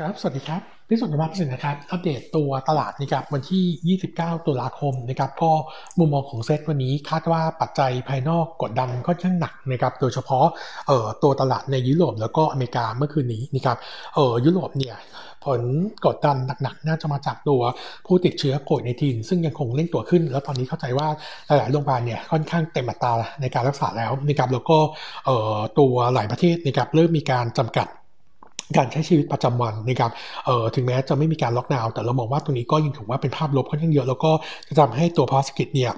ครับ สวัสดีครับ พิสุทธิ์มาสินนะครับ อัปเดตตัวตลาดนะครับวันที่ 29 ตุลาคมนะครับ ก็มุมมองของเซตวันนี้คาดว่าปัจจัยภายนอกกดดันค่อนข้างหนักนะครับ โดยเฉพาะเอ่อตัวตลาดในยุโรปแล้วก็อเมริกาเมื่อคืนนี้นะครับ เอ่อยุโรปเนี่ยผลกดดันหนักๆ น่าจะมาจากตัวผู้ติดเชื้อโควิดในทีนซึ่งยังคงเล่นตัวขึ้น แล้วตอนนี้เข้าใจว่าหลายๆโรงพยาบาลเนี่ยค่อนข้างเต็มอัตราในการรักษาแล้วนะครับแล้วก็เอ่อตัวหลายประเทศนะครับเริ่มมีการจำกัด การใช้ชีวิตประจำวันนะครับเอ่อถึงแม้จะไม่มีการล็อกดาวน์แต่เรามองว่าตรงนี้ก็ยังถือว่าเป็นภาพลบค่อนข้างเยอะ แล้วก็จะทำให้ตัวภาสกิจเนี่ย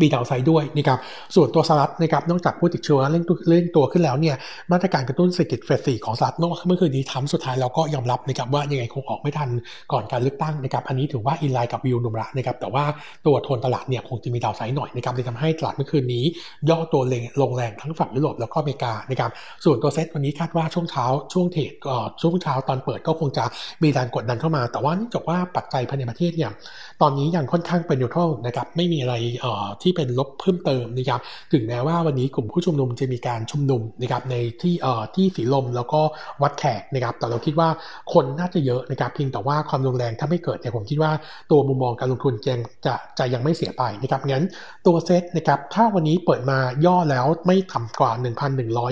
มีดาวไซด์ด้วยนะครับส่วนตัวสหรัฐนะครับนอกจากผู้ติดเชื้อเร่งตัวเร่งตัวขึ้นแล้วเนี่ยมาตรการกระตุ้นเศรษฐกิจ phase สี่ของสหรัฐเมื่อคืนนี้ทรัมป์สุดท้ายแล้วก็ยอมรับนะครับว่ายังไงคงออกไม่ทันก่อนการเลือกตั้งนะครับอันนี้ถือว่า in line กับวิวนุมเรานะครับแต่ว่าตัวโทนตลาดเนี่ยคงจะมี downside หน่อยนะครับเลยทำให้ตลาดเมื่อคืนนี้ ย่อตัวลงแรงทั้งฝั่งยุโรปแล้วก็อเมริกานะครับส่วนตัวเซ็ตวันนี้คาดว่าช่วงเช้าช่วงเทรดช่วงเช้าตอนเปิดก็คงจะมีแรงกดดันเข้ามา แต่ว่าเนื่องจากว่าปัจจัยภายในประเทศเนี่ยตอนนี้ยังค่อนข้างเป็นนิวทรัลนะครับไม่มีอะไรที่ที่เป็นลบเพิ่มเติมนะครับถึงแม้ว่าวันนี้กลุ่มผู้ชุมนุมจะมีการชุมนุมนะครับในที่เอ่อที่สีลมแล้วก็วัดแขกนะครับแต่เราคิดว่าคนน่าจะเยอะนะครับเพียงแต่ว่าความรุนแรงถ้าไม่เกิดเนี่ยผมคิดว่าตัวมุมมองการลงทุนจะจะจะยังไม่เสียไปนะครับงั้นตัวเซ็ตนะครับถ้าวันนี้เปิดมาย่อแล้วไม่ต่ำกว่า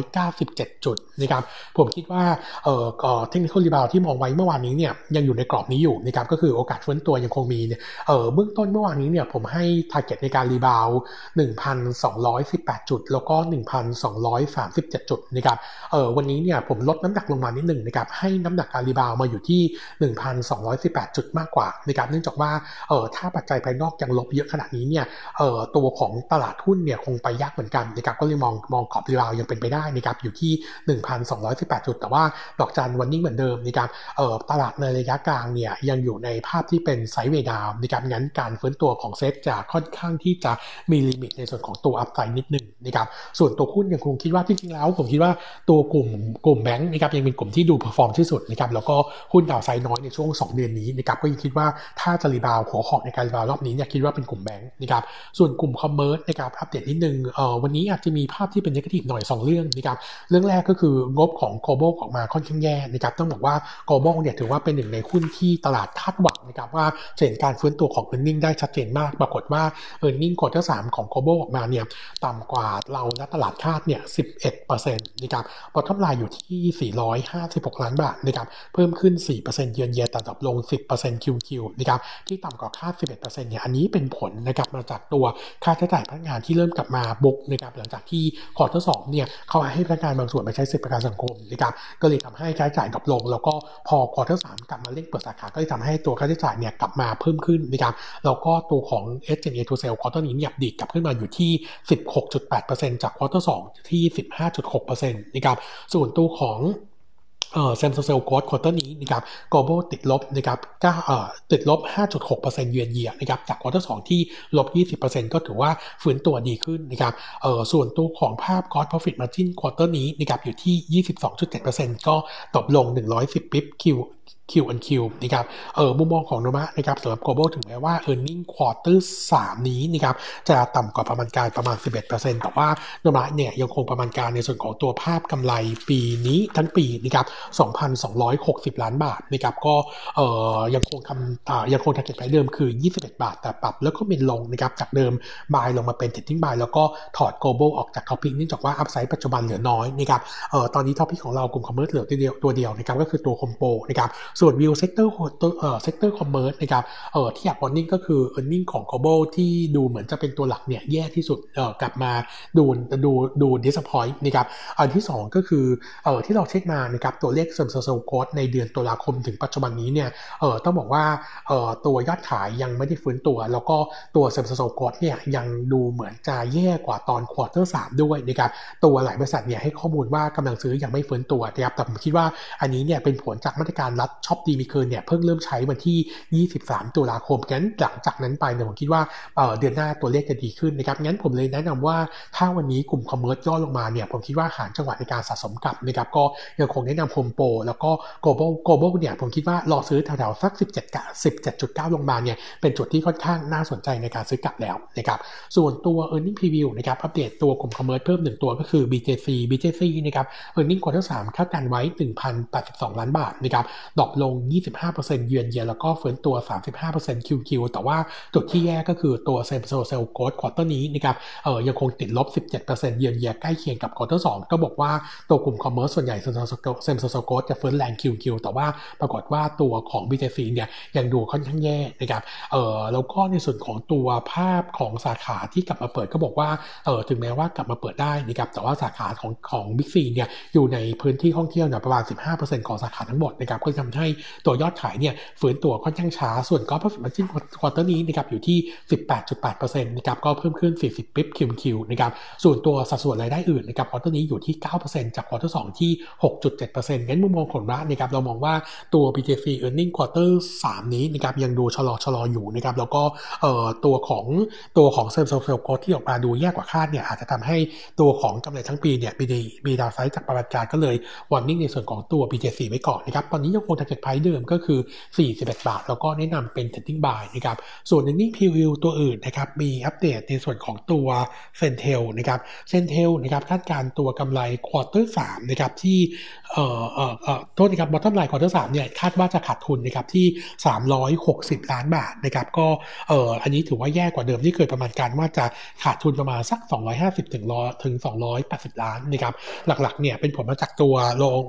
1,197 จุดนะครับผมคิดว่าเอ่อ technical rebound ที่มองไว้เมื่อวานนี้เนี่ยยังอยู่ในกรอบนี้อยู่นะครับก็คือโอกาสฟื้นตัวยังคงมีเนี่ยเอ่อเบื้องต้นเมื่อวานนี้เนี่ยผมให้ target ในการ rebound 1,218 จุด แล้วก็ 1,237 จุดนะครับเออวันนี้เนี่ยผมลดน้ำหนักลงมานิดหนึ่งนะครับให้น้ำหนักการ rebound มาอยู่ที่ 1,218 จุดมากกว่านะครับเนื่องจากว่าเออถ้าปัจจัยภายนอกยังลบเยอะขนาดนี้เนี่ยเออตัวของตลาดหุ้นเนี่ยคงไปยากเหมือนกันนะครับก็เลยมองมองกรอบ rebound ยังเป็นไปได้นะครับอยู่ที่ 1,218 จุด แต่ว่าดอกจันวันนี้เหมือนเดิมนะครับเออตลาดในระยะกลางเนี่ยยังอยู่ในภาพที่เป็น sideway down นะครับงั้นการฟื้นตัวของเซตจะค่อนข้างที่จะมี limit ในส่วนของตัว upside นิดหนึ่งนะครับส่วนตัวหุ้นยังคงคิดว่าจริงๆแล้ว ผมคิดว่าตัวกลุ่มกลุ่มแบงค์นะครับยังเป็นกลุ่มที่ดู perform ที่สุดนะครับแล้วก็หุ้น downside น้อยในช่วง 2 เดือนนี้นะครับก็ยังคิดว่าถ้าจะ rebound หัวหอกในการ rebound รอบนี้เนี่ยคิดว่าเป็นกลุ่มแบงค์นะครับส่วนกลุ่ม commerce นะครับอัปเดตนิดนึงเอ่อวันนี้อาจจะมีภาพที่เป็น negative หน่อย 2 เรื่องนะครับเรื่องแรกก็คืองบของ Global ออกมาค่อนข้างแย่นะครับต้องบอกว่า Global เนี่ยถือว่าเป็นหนึ่งในหุ้นที่ตลาดคาดหวังนะครับว่าจะเห็นการฟื้นตัวของ earning ได้ชัดเจนมากปรากฏว่า earning quarter สามของ Global ออกมาเนี่ยต่ำกว่าเราและตลาดคาดเนี่ย11%นต์นะครับ bottom line อยู่ที่456ล้านบาทนะครับเพิ่มขึ้น4%เซ็นต์เยือนเยียแต่ดรอปลง10% QQ นต์คิวคิวนะครับที่ต่ำกว่าคาด11%เซ็นต์เนี่ยอันนี้เป็นผลนะครับมาจากตัวค่าใช้จ่ายพนักงานที่เริ่มกลับมา book นะครับหลังจากที่ quarter สองเนี่ยเขาให้พนักงานบางส่วนไปใช้สิทธิประกันสังคมนะครับก็เลยทำให้ค่าใช้จ่าย drop ลง แล้วก็พอ quarter สามกลับมาเร่งเปิดสาขาก็เลยทำให้ตัวค่าใช้จ่ายเนี่ยกลับมาเพิ่มขึ้นนะครับแล้วก็ตัวของ S&A to sale ควอเตอร์นี้ดีดกลับขึ้นมาอยู่ที่ 16.8%จากควอเตอร์สที่ 15.6%นะครับส่วนตัวของเอ่อ same store growth quarter นี้นะครับ Global ติดลบนะครับก้าเอ่อติดลบ 5.6%เยือนเยียนะครับจากควอเตอร์สที่ลบ 20%ก็ถือว่าฟื้นตัวดีขึ้นนะครับเอ่อส่วนตัวของภาพ Cost Profit Margin ควอเตอร์นี้นะครับอยู่ที่ 22.7%ก็ตกลง 110 bip QQ Q on Q นะครับเออมุมมองของโนมะนะครับสำหรับ global ถึงแม้ว่า e a r n i n g quarter 3 นี้นะครับจะต่ำกว่าประมาณการประมาณ 11%แต่ว่าโนมะเนี่ยยังคงประมาณการในส่วนของตัวภาพกำไรปีนี้ทั้งปีนะครับ2,260 ล้านบาทนะครับก็เออยังคงคำอ่ายังคง target ไว้เดิมคือ 21 บาท แต่ปรับแล้วก็เป็นลงนะครับจากเดิมบายลงมาเป็น trading buy แล้วก็ถอด global ออกจาก topic เนื่องจากว่า upside ปัจจุบันเหลือน้อยนะครับเออตอนนี้ top pick ของเรากลุ่ม commerce เหลือตัวเดียวตัวเดียวนะครับก็คือตัวโฮมโปรนะครับส่วน view sector เอ่อ sector commerce นะครับเอ่อที่อยาก warning ก็คือเออร์เน็งของ global ที่ดูเหมือนจะเป็นตัวหลักเนี่ยแย่ที่สุดเอ่อกลับมาดูดูดู disappoint นะครับอันที่ 2 ก็คือเอ่อที่เราเช็คมานะครับตัวเลข same store growth ในเดือนตุลาคมถึงปัจจุบันนี้เนี่ยเอ่อต้องบอกว่าเอ่อตัวยอดขายยังไม่ได้ฟื้นตัว แล้วก็ตัว same store growth เนี่ยยังดูเหมือนจะแย่กว่าตอน quarter สามด้วยนะครับตัวหลายบริษัทเนี่ยให้ข้อมูลว่ากำลังซื้อยังไม่ฟื้นตัวนะครับแต่ผมคิดว่าอันนี้เนี่ยเป็นผลจากมาตรการรัฐช้อปดีมีคืนเนี่ยเพิ่งเริ่มใช้วันที่ 23 ตุลาคม งั้นหลังจากนั้นไปเนี่ยผมคิดว่าเดือนหน้าตัวเลขจะดีขึ้นนะครับ งั้นผมเลยแนะนำว่าถ้าวันนี้กลุ่ม commerce ย่อลงมาเนี่ยผมคิดว่าหาจังหวะในการสะสมกลับนะครับก็ยังคงแนะนำโฮมโปรแล้วก็ Global Global เนี่ยผมคิดว่ารอซื้อแถวๆสัก 17 17.9 ลงมาเนี่ยเป็นจุดที่ค่อนข้างน่าสนใจในการซื้อกลับแล้วนะครับส่วนตัว e a r n i n g Preview นะครับอัปเดตตัวกลุ่ม commerce เพิ่มหนึ่งตัวก็คือ BJC BJC นะครับ earning quarter 3คาดการณ์ไว้ 1,082 ล้านบาทนะครับ drop ลง 25% year on year แล้วก็ฟื้นตัว 35% QQ แต่ว่าจุดที่แย่ก็คือตัว same store sale growth quarter นี้นะครับเออยังคงติดลบ 17%เยือนเยียใกล้เคียงกับ quarter 2ก็บอกว่าตัวกลุ่ม commerce ส่วนใหญ่ same store sale growth จะฟื้นแรง QQ แต่ว่าปรากฏว่าตัวของ BJC เนี่ยยังดูค่อนข้างแย่นะครับเออแล้วก็ในส่วนของตัวภาพของสาขาที่กลับมาเปิดก็บอกว่าเออถึงแม้ว่ากลับมาเปิดได้นะครับแต่ว่าสาขาของของบิ๊กซีเนี่ยอยู่ในพื้นที่ท่องเที่ยวเนี่ยประมาณ 15%ของสาขาทั้งหมดนะครับก็ทำให้ตัวยอดขายเนี่ยฟื้นตัวค่อนข้างช้า ส่วนก็ profit margin ควอเตอร์นี้นะครับอยู่ที่ 18.8%นะครับก็เพิ่มขึ้น 40 bip QQ นะครับส่วนตัวสัดส่วนรายได้อื่นนะครับ quarter นี้อยู่ที่ 9%จาก quarter 2ที่ 6.7%งั้นมุมมองของร้านนะครับเรามองว่าตัว BTC earning quarter 3 นี้นะครับยังดูชะลอชะลออยู่นะครับแล้วก็เอ่อตัวของตัวของเซลล์เซลล์โคที่ออกมาดูแย่กว่าคาดเนี่ยอาจจะทำให้ตัวของกำไรทั้งปีเนี่ยมีมีดาวไซด์จากประมาณการก็เลยวอร์นิ่งในส่วนของตัว BTC ไว้ก่อนนะครับตอนนี้ยังคง target price เดิมก็คือ 41 บาท แล้วก็แนะนำเป็น trading buy นะครับ ส่วน earning preview ตัวอื่นนะครับ มีอัปเดตในส่วนของตัว Centel นะครับ Centel นะครับคาดการตัวกำไร quarter 3นะครับที่เอ่อเอ่อเอ่อโทษนะครับ bottom line quarter 3เนี่ยคาดว่าจะขาดทุนนะครับที่ 360 ล้านบาทนะครับก็เอ่ออันนี้ถือว่าแย่กว่าเดิมที่เคยประมาณการว่าจะขาดทุนประมาณสัก 250ถึงถึง280 ล้านนะครับหลักๆเนี่ยเป็นผลมาจากตัว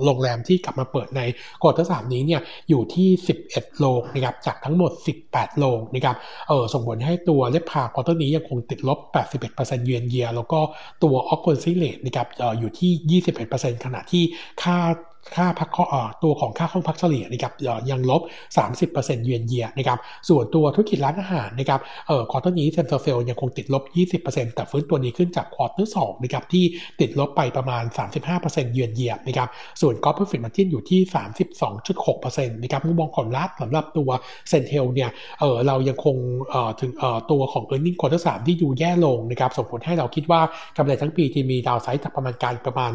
โรงแรมที่กลับมาเปิดในควอเตอร์สามนี้เนี่ยอยู่ที่ 11โรงนะครับจากทั้งหมด 18โรงนะครับเออส่งผลให้ตัว RevPAR quarter นี้ยังคงติดลบ 81%เยือนเยียแล้วก็ตัว occupancy rate นะครับอออยู่ที่ 21%ขณะที่ค่า ค่าพักตัวของค่าห้องพักเฉลี่ยนะครับยังลบ 30%เยือนเยียนะครับส่วนตัวธุรกิจร้านอาหารนะครับเอ่อ quarter นี้ same store sale ยังคงติดลบ 20%แต่ฟื้นตัวดีขึ้นจาก quarter สองนะครับที่ติดลบไปประมาณ 35%เยือนเยียนะครับส่วน gross profit margin อยู่ที่ 32.6%นะครับมุมมองของเราสำหรับตัว CENTEL เนี่ยเออเรายังคงเอ่อถึงเอ่อตัวของ e a r n i n g ควอเตอร์สามที่ดูแย่ลงนะครับส่งผลให้เราคิดว่ากำไรทั้งปีที่มี downside จากประมาณการประมาณ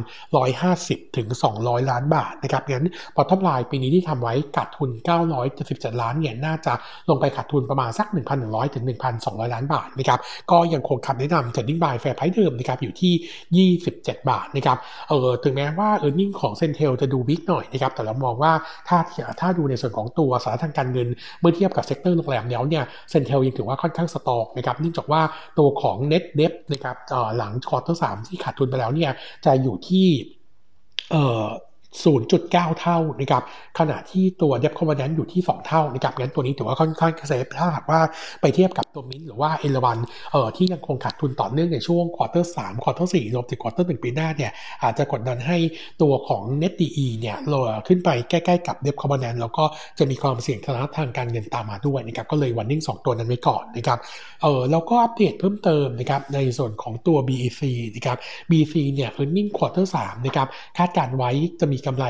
150ถึง200 ล้านบาทนะครับงั้น bottom line ปีนี้ที่ทำไว้ขาดทุน 977 ล้านเนี่ยน่าจะลงไปขาดทุนประมาณสัก 1,100 ถึง 1,200 ล้านบาทนะครับก็ยังคงคำแนะนำ trading buy fair price เดิมนะครับอยู่ที่ 27 บาทนะครับเออถึงแม้ว่า earning ของ CENTEL จะดู weak หน่อยนะครับแต่เรามองว่าถ้าถ้าดูในส่วนของตัวสถานะทางการเงินเมื่อเทียบกับ sector โรงแรมแล้วเนี่ย CENTEL ยังถือว่าค่อนข้าง strong นะครับเนื่องจากว่าตัวของ net debt นะครับหลัง quarter สามที่ขาดทุนไปแล้วเนี่ยจะอยู่ที่เอ่อ 0.9 เท่านะครับขณะที่ตัวเดบคอม v น n อยู่ที่ 2 เท่านะครับงั้นตัวนี้ถือว่าค่อนข้าง safe ถ้าหากว่าไปเทียบกับตัวมินหรือว่า ERWเอ่อที่ยังคงขาดทุนต่อเนื่องในช่วง quarter สาม quarter สี่รวมถึง quarter หนึ่งปีหน้าเนี่ยอาจจะกดดันให้ตัวของ net D/E เนี่ยลดขึ้นไปใกล้ๆกับเดบคอม v น n แล้วก็จะมีความเสี่ยงทางการเงินตามมาด้วยนะครับก็เลย warning 2ตัวนั้นไว้ก่อนนะครับเออแล้วก็อัปเดตเพิ่มเติมนะครับในส่วนของตัว BEC นะครับ BEC เนี่ย earning quarter 3นะครับคาดการณ์ไว้จะมีกำไร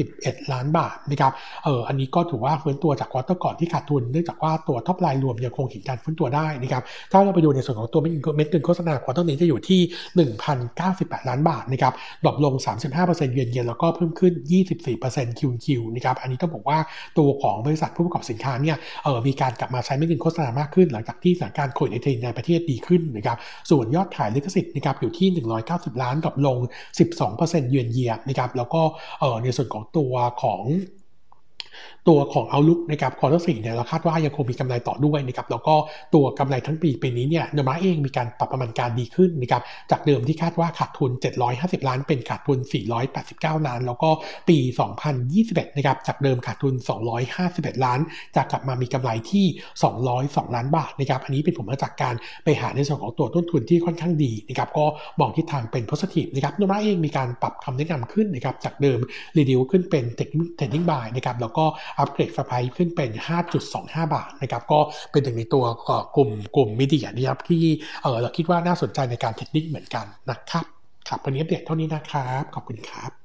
21 ล้านบาทนะครับ เอออันนี้ก็ถือว่าฟื้นตัวจาก quarter ก่อนที่ขาดทุน เนื่องจากว่าตัว top line รวมยังคงเห็นการฟื้นตัวได้นะครับ ถ้าเราไปดูในส่วนของตัวเม็ดเงินโฆษณา quarter นี้จะอยู่ที่ 1,098 ล้านบาทนะครับ drop ลง 35% year on year แล้วก็เพิ่มขึ้น 24% QoQ นะครับ อันนี้ต้องบอกว่าตัวของบริษัทผู้ประกอบสินค้าเนี่ย เออมีการกลับมาใช้เม็ดเงินโฆษณามากขึ้น หลังจากที่สถานการณ์โควิดในประเทศดีขึ้นนะครับ ส่วนยอดขายลิขสิทธิ์นะครับอยู่ที่ 190 ล้าน drop ลง 12% year on year นะครับแล้วก็ในส่วนของตัวของ ตัวของ outlook นะครับ quarter สี่เนี่ยเราคาดว่ายังคงมีกำไรต่อด้วยนะครับแล้วก็ตัวกำไรทั้งปีปีนี้เนี่ยนมาเองมีการปรับประมาณการดีขึ้นนะครับจากเดิมที่คาดว่าขาดทุน 750 ล้าน เป็นขาดทุน 489 ล้าน แล้วก็ปี 2021นะครับจากเดิมขาดทุน 251 ล้านจะกลับมามีกำไรที่ 202 ล้านบาทนะครับอันนี้เป็นผลมาจากการไปหาในส่วนของตัวต้นทุนที่ค่อนข้างดีนะครับก็มองทิศทางเป็นโพสิทีฟนะครับโนมาเองมีการปรับคำแนะนำขึ้นนะครับจากเดิมรีดิวขึ้นเป็นเทคนิคบายนะครับแล้วก็อัปเกรดไฟขึ้นเป็น 5.25 บาทนะครับก็เป็นหนึ่งในตัวกลุ่มกลุ่มมิเดียนะครับที่เออเราคิดว่าน่าสนใจในการเทคนิคเหมือนกันนะครับครับวันนี้เด็ดเท่านี้นะครับ ขอบคุณครับ